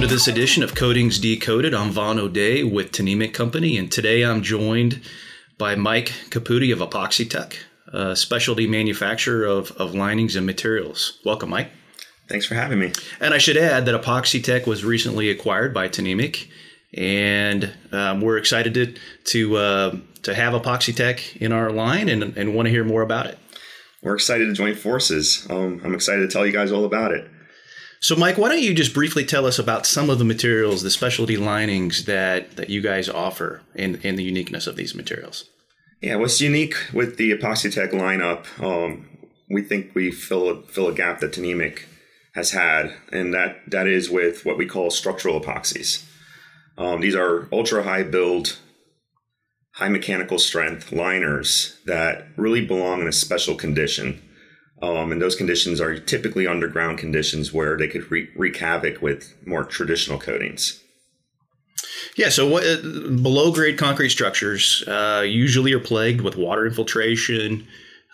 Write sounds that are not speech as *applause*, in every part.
this edition of Coatings Decoded. I'm Vaughn O'Day with Tnemec Company, and today I'm joined by Mike Caputi of Epoxytec, a specialty manufacturer of, of linings and materials. Welcome, Mike. Thanks for having me. And I should add that Epoxytec was recently acquired by Tnemec, and um, we're excited to to uh, to have Epoxytec in our line and, and want to hear more about it. We're excited to join forces. Um, I'm excited to tell you guys all about it. So, Mike, why don't you just briefly tell us about some of the materials, the specialty linings that, that you guys offer, and, and the uniqueness of these materials? Yeah, what's unique with the Epoxytec lineup, um, we think we fill, fill a gap that Tnemec has had, and that, that is with what we call structural epoxies. Um, these are ultra high build, high mechanical strength liners that really belong in a special condition um, and those conditions are typically underground conditions where they could re- wreak havoc with more traditional coatings. Yeah, so what, uh, below grade concrete structures uh, usually are plagued with water infiltration,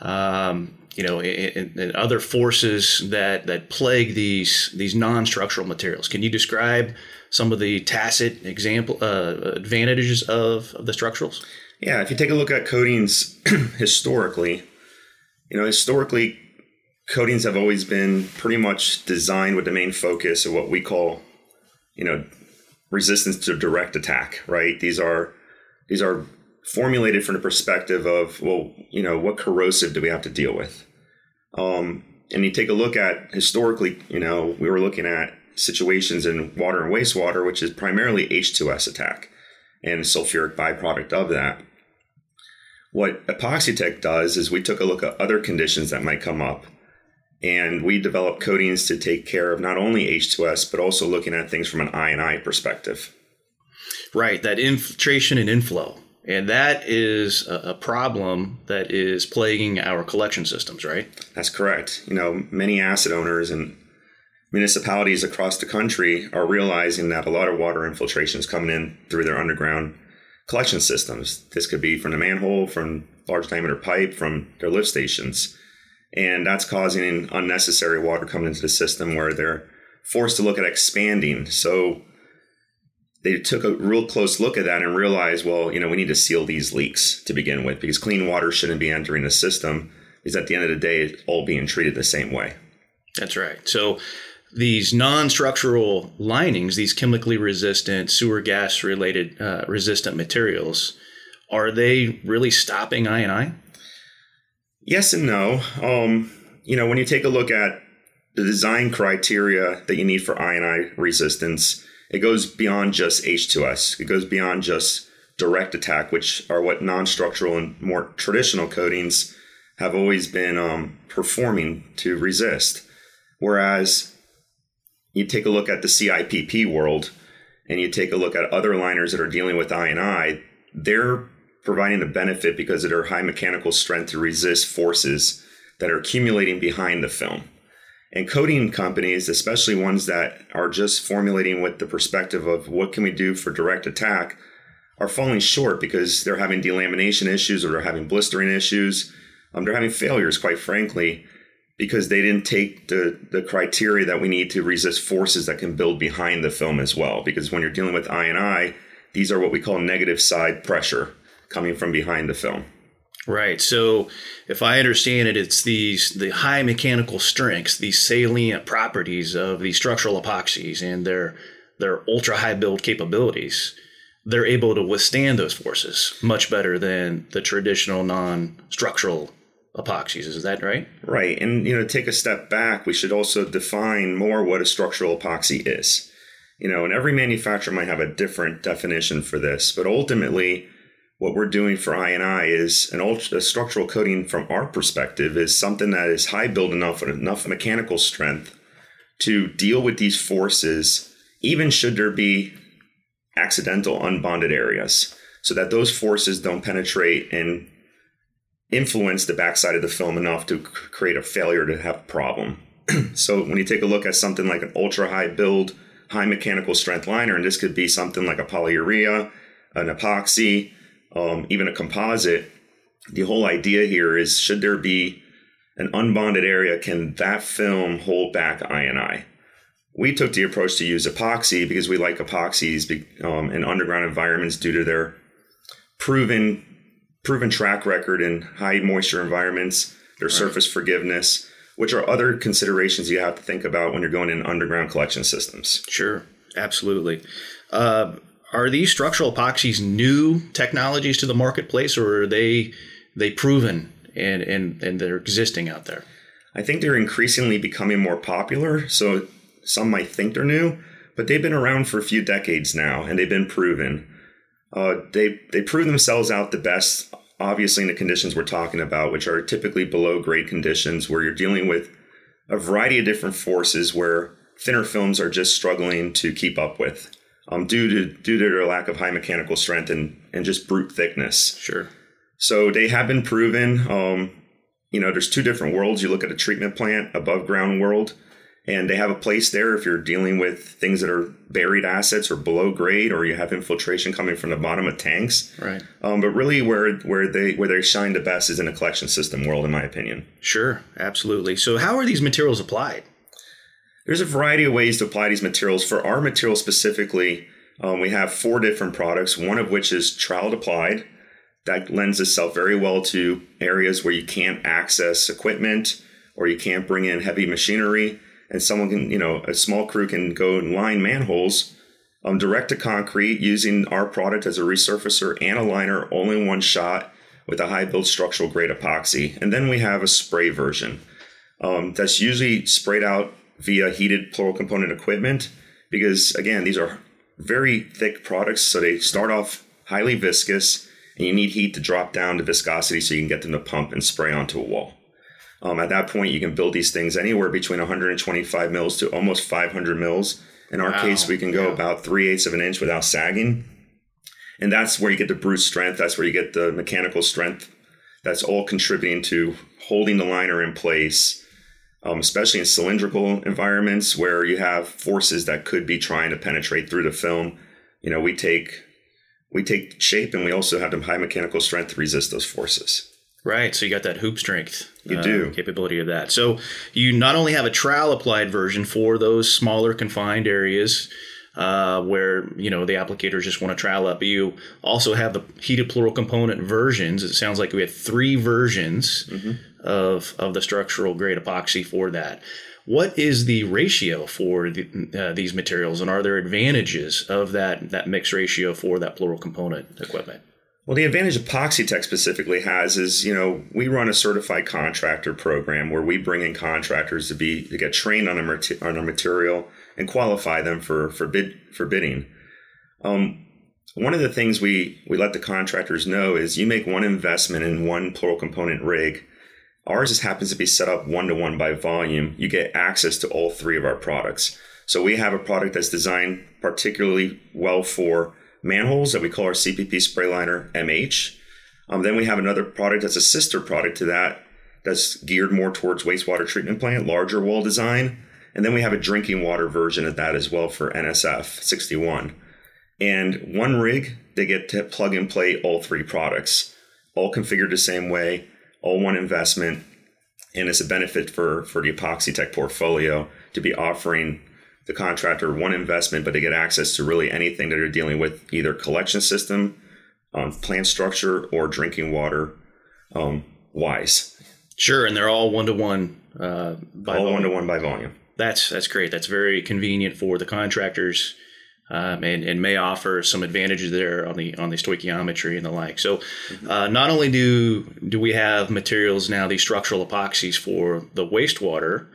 um, you know, and, and, other forces that that plague these these non-structural materials. Can you describe some of the tacit example uh, advantages of, of the structurals? Yeah, if you take a look at coatings *clears throat* historically, you know, historically coatings have always been pretty much designed with the main focus of what we call, you know, resistance to direct attack. Right? These are these are formulated from the perspective of well, you know, what corrosive do we have to deal with? Um, and you take a look at historically, you know, we were looking at situations in water and wastewater, which is primarily H2S attack and sulfuric byproduct of that. What Epoxytec does is we took a look at other conditions that might come up and we develop coatings to take care of not only H2S, but also looking at things from an I&I perspective. Right, that infiltration and inflow. And that is a problem that is plaguing our collection systems, right? That's correct. You know, many asset owners and municipalities across the country are realizing that a lot of water infiltration is coming in through their underground collection systems. This could be from the manhole, from large diameter pipe, from their lift stations and that's causing unnecessary water coming into the system where they're forced to look at expanding. So they took a real close look at that and realized, well, you know, we need to seal these leaks to begin with because clean water shouldn't be entering the system because at the end of the day, it's all being treated the same way. That's right. So these non-structural linings, these chemically resistant, sewer gas related uh, resistant materials, are they really stopping I and I? Yes and no. Um, you know, when you take a look at the design criteria that you need for I&I resistance, it goes beyond just H2S. It goes beyond just direct attack, which are what non-structural and more traditional coatings have always been um, performing to resist. Whereas you take a look at the CIPP world, and you take a look at other liners that are dealing with I&I, they're providing the benefit because of their high mechanical strength to resist forces that are accumulating behind the film. And coating companies, especially ones that are just formulating with the perspective of what can we do for direct attack, are falling short because they're having delamination issues or they're having blistering issues. Um, they're having failures, quite frankly, because they didn't take the, the criteria that we need to resist forces that can build behind the film as well. Because when you're dealing with I and I, these are what we call negative side pressure coming from behind the film. Right. So, if I understand it, it's these the high mechanical strengths, these salient properties of these structural epoxies, and their their ultra high build capabilities. They're able to withstand those forces much better than the traditional non-structural epoxies. Is that right? Right. And you know, take a step back, we should also define more what a structural epoxy is. You know, and every manufacturer might have a different definition for this, but ultimately what we're doing for I&I is an ultra, structural coating from our perspective is something that is high build enough and enough mechanical strength to deal with these forces, even should there be accidental unbonded areas, so that those forces don't penetrate and influence the backside of the film enough to create a failure to have a problem. *clears throat* so when you take a look at something like an ultra high build, high mechanical strength liner, and this could be something like a polyurea, an epoxy, um, even a composite, the whole idea here is should there be an unbonded area, can that film hold back I and I? we took the approach to use epoxy because we like epoxies um, in underground environments due to their proven proven track record in high moisture environments, their right. surface forgiveness, which are other considerations you have to think about when you're going in underground collection systems. Sure, absolutely. Uh, are these structural epoxies new technologies to the marketplace, or are they they proven and and and they're existing out there? I think they're increasingly becoming more popular. So some might think they're new, but they've been around for a few decades now, and they've been proven. Uh, they they prove themselves out the best, obviously in the conditions we're talking about, which are typically below grade conditions, where you're dealing with a variety of different forces where thinner films are just struggling to keep up with, um, due to due to their lack of high mechanical strength and and just brute thickness. Sure. So they have been proven. Um, you know, there's two different worlds. You look at a treatment plant, above ground world, and they have a place there if you're dealing with things that are buried assets or below grade, or you have infiltration coming from the bottom of tanks. Right. Um, but really, where where they where they shine the best is in a collection system world, in my opinion. Sure, absolutely. So, how are these materials applied? There's a variety of ways to apply these materials. For our material specifically, um, we have four different products. One of which is trowel applied that lends itself very well to areas where you can't access equipment or you can't bring in heavy machinery and someone can you know a small crew can go and line manholes um, direct to concrete using our product as a resurfacer and a liner in one shot with a high build structural grade epoxy and then we have a spray version um, that's usually sprayed out via heated plural component equipment because again these are very thick products so they start off highly viscous and you need heat to drop down to viscosity so you can get them to pump and spray onto a wall. Um, at that point, you can build these things anywhere between 125 mils to almost 500 mils. In our wow. case, we can go yeah. about three eighths of an inch without sagging. And that's where you get the brute strength. That's where you get the mechanical strength. That's all contributing to holding the liner in place, um, especially in cylindrical environments where you have forces that could be trying to penetrate through the film. You know, we take we take shape and we also have the high mechanical strength to resist those forces. Right. So you got that hoop strength. You uh, do. Capability of that. So you not only have a trowel applied version for those smaller confined areas uh, where, you know, the applicators just want to trial up, you also have the heated plural component versions. It sounds like we have three versions mm-hmm. of, of the structural grade epoxy for that. What is the ratio for the, uh, these materials, and are there advantages of that that mix ratio for that plural component equipment? Well, the advantage Epoxytec specifically has is, you know, we run a certified contractor program where we bring in contractors to be to get trained on a on material and qualify them for for bid for bidding. Um, one of the things we we let the contractors know is you make one investment in one plural component rig Ours just happens to be set up one to one by volume. You get access to all three of our products. So we have a product that's designed particularly well for manholes that we call our CPP spray liner MH. Um, then we have another product that's a sister product to that that's geared more towards wastewater treatment plant, larger wall design. And then we have a drinking water version of that as well for NSF 61. And one rig, they get to plug and play all three products, all configured the same way all one investment, and it's a benefit for for the Epoxytec portfolio to be offering the contractor one investment, but they get access to really anything that they're dealing with, either collection system, um, plant structure, or drinking water um, wise. Sure, and they're all one to one. All one to one by volume. That's that's great. That's very convenient for the contractors um, and, and may offer some advantages there on the on the stoichiometry and the like. So, uh, not only do do we have materials now, these structural epoxies for the wastewater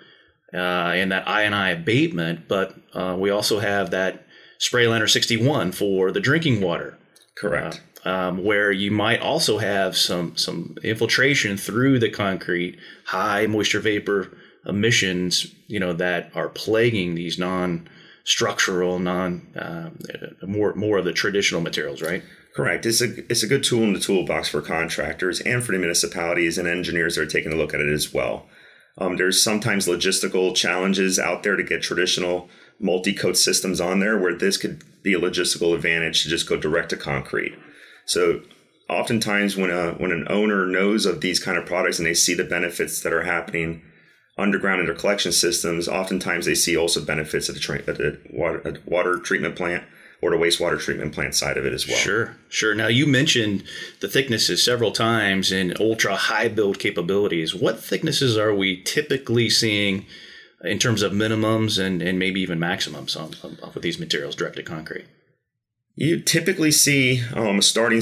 and that I and I abatement, but uh, we also have that spray liner 61 for the drinking water. Correct. Uh, um, where you might also have some some infiltration through the concrete, high moisture vapor emissions, you know, that are plaguing these non structural, non uh, more more of the traditional materials, right? Correct. It's a it's a good tool in the toolbox for contractors and for the municipalities and engineers that are taking a look at it as well. Um, there's sometimes logistical challenges out there to get traditional multi-coat systems on there, where this could be a logistical advantage to just go direct to concrete. So oftentimes when a when an owner knows of these kind of products and they see the benefits that are happening underground in their collection systems, oftentimes they see also benefits at the, tra- at the water, at water treatment plant or the wastewater treatment plant side of it as well. Sure, sure. Now you mentioned the thicknesses several times and ultra high build capabilities. What thicknesses are we typically seeing in terms of minimums and, and maybe even maximums on, on, with these materials, directed concrete? You typically see um, starting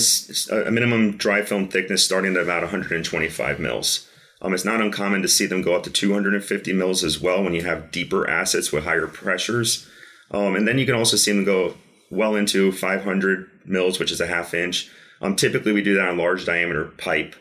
a minimum dry film thickness starting at about 125 mils. Um, it's not uncommon to see them go up to 250 mils as well when you have deeper assets with higher pressures. Um, and then you can also see them go well into 500 mils, which is a half inch. Um, typically, we do that on large diameter pipe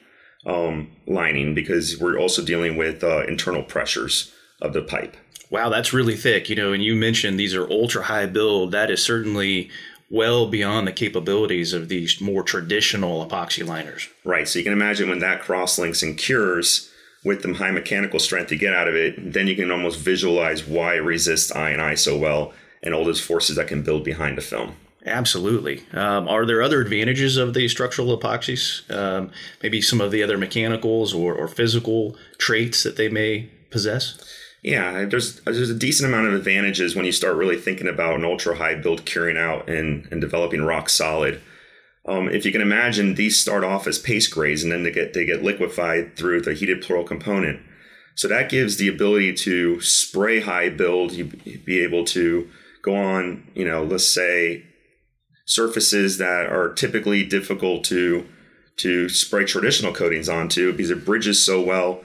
um, lining because we're also dealing with uh, internal pressures of the pipe. Wow, that's really thick. You know, and you mentioned these are ultra high build. That is certainly well beyond the capabilities of these more traditional epoxy liners. Right. So you can imagine when that cross links and cures with the high mechanical strength you get out of it, then you can almost visualize why it resists I and I so well and all those forces that can build behind a film. Absolutely. Um, are there other advantages of the structural epoxies? Um, maybe some of the other mechanicals or, or physical traits that they may possess? Yeah, there's there's a decent amount of advantages when you start really thinking about an ultra high build curing out and, and developing rock solid. Um, if you can imagine, these start off as paste grades and then they get they get liquefied through the heated plural component. So that gives the ability to spray high build. You be able to go on, you know, let's say surfaces that are typically difficult to to spray traditional coatings onto because it bridges so well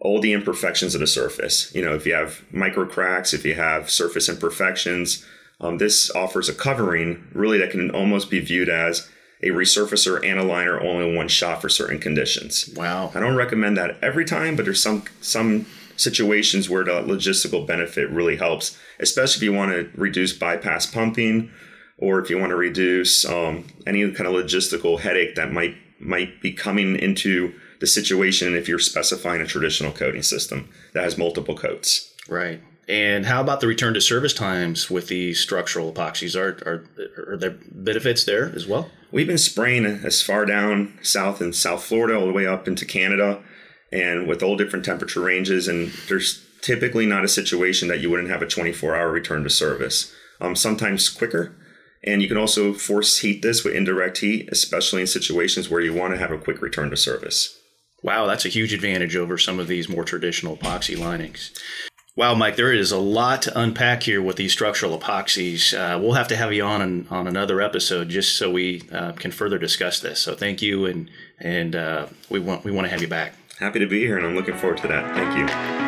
all the imperfections of the surface. You know, if you have micro cracks, if you have surface imperfections, um, this offers a covering really that can almost be viewed as a resurfacer and a liner only in one shot for certain conditions. Wow. I don't recommend that every time, but there's some some situations where the logistical benefit really helps, especially if you want to reduce bypass pumping or if you want to reduce um, any kind of logistical headache that might might be coming into the situation if you're specifying a traditional coating system that has multiple coats. Right. And how about the return to service times with the structural epoxies? Are, are, are there benefits there as well? We've been spraying as far down south in South Florida all the way up into Canada and with all different temperature ranges. And there's typically not a situation that you wouldn't have a 24 hour return to service. Um, sometimes quicker. And you can also force heat this with indirect heat, especially in situations where you want to have a quick return to service. Wow, that's a huge advantage over some of these more traditional epoxy linings. Wow, Mike, there is a lot to unpack here with these structural epoxies. Uh, we'll have to have you on an, on another episode just so we uh, can further discuss this. So thank you, and and uh, we want we want to have you back. Happy to be here, and I'm looking forward to that. Thank you.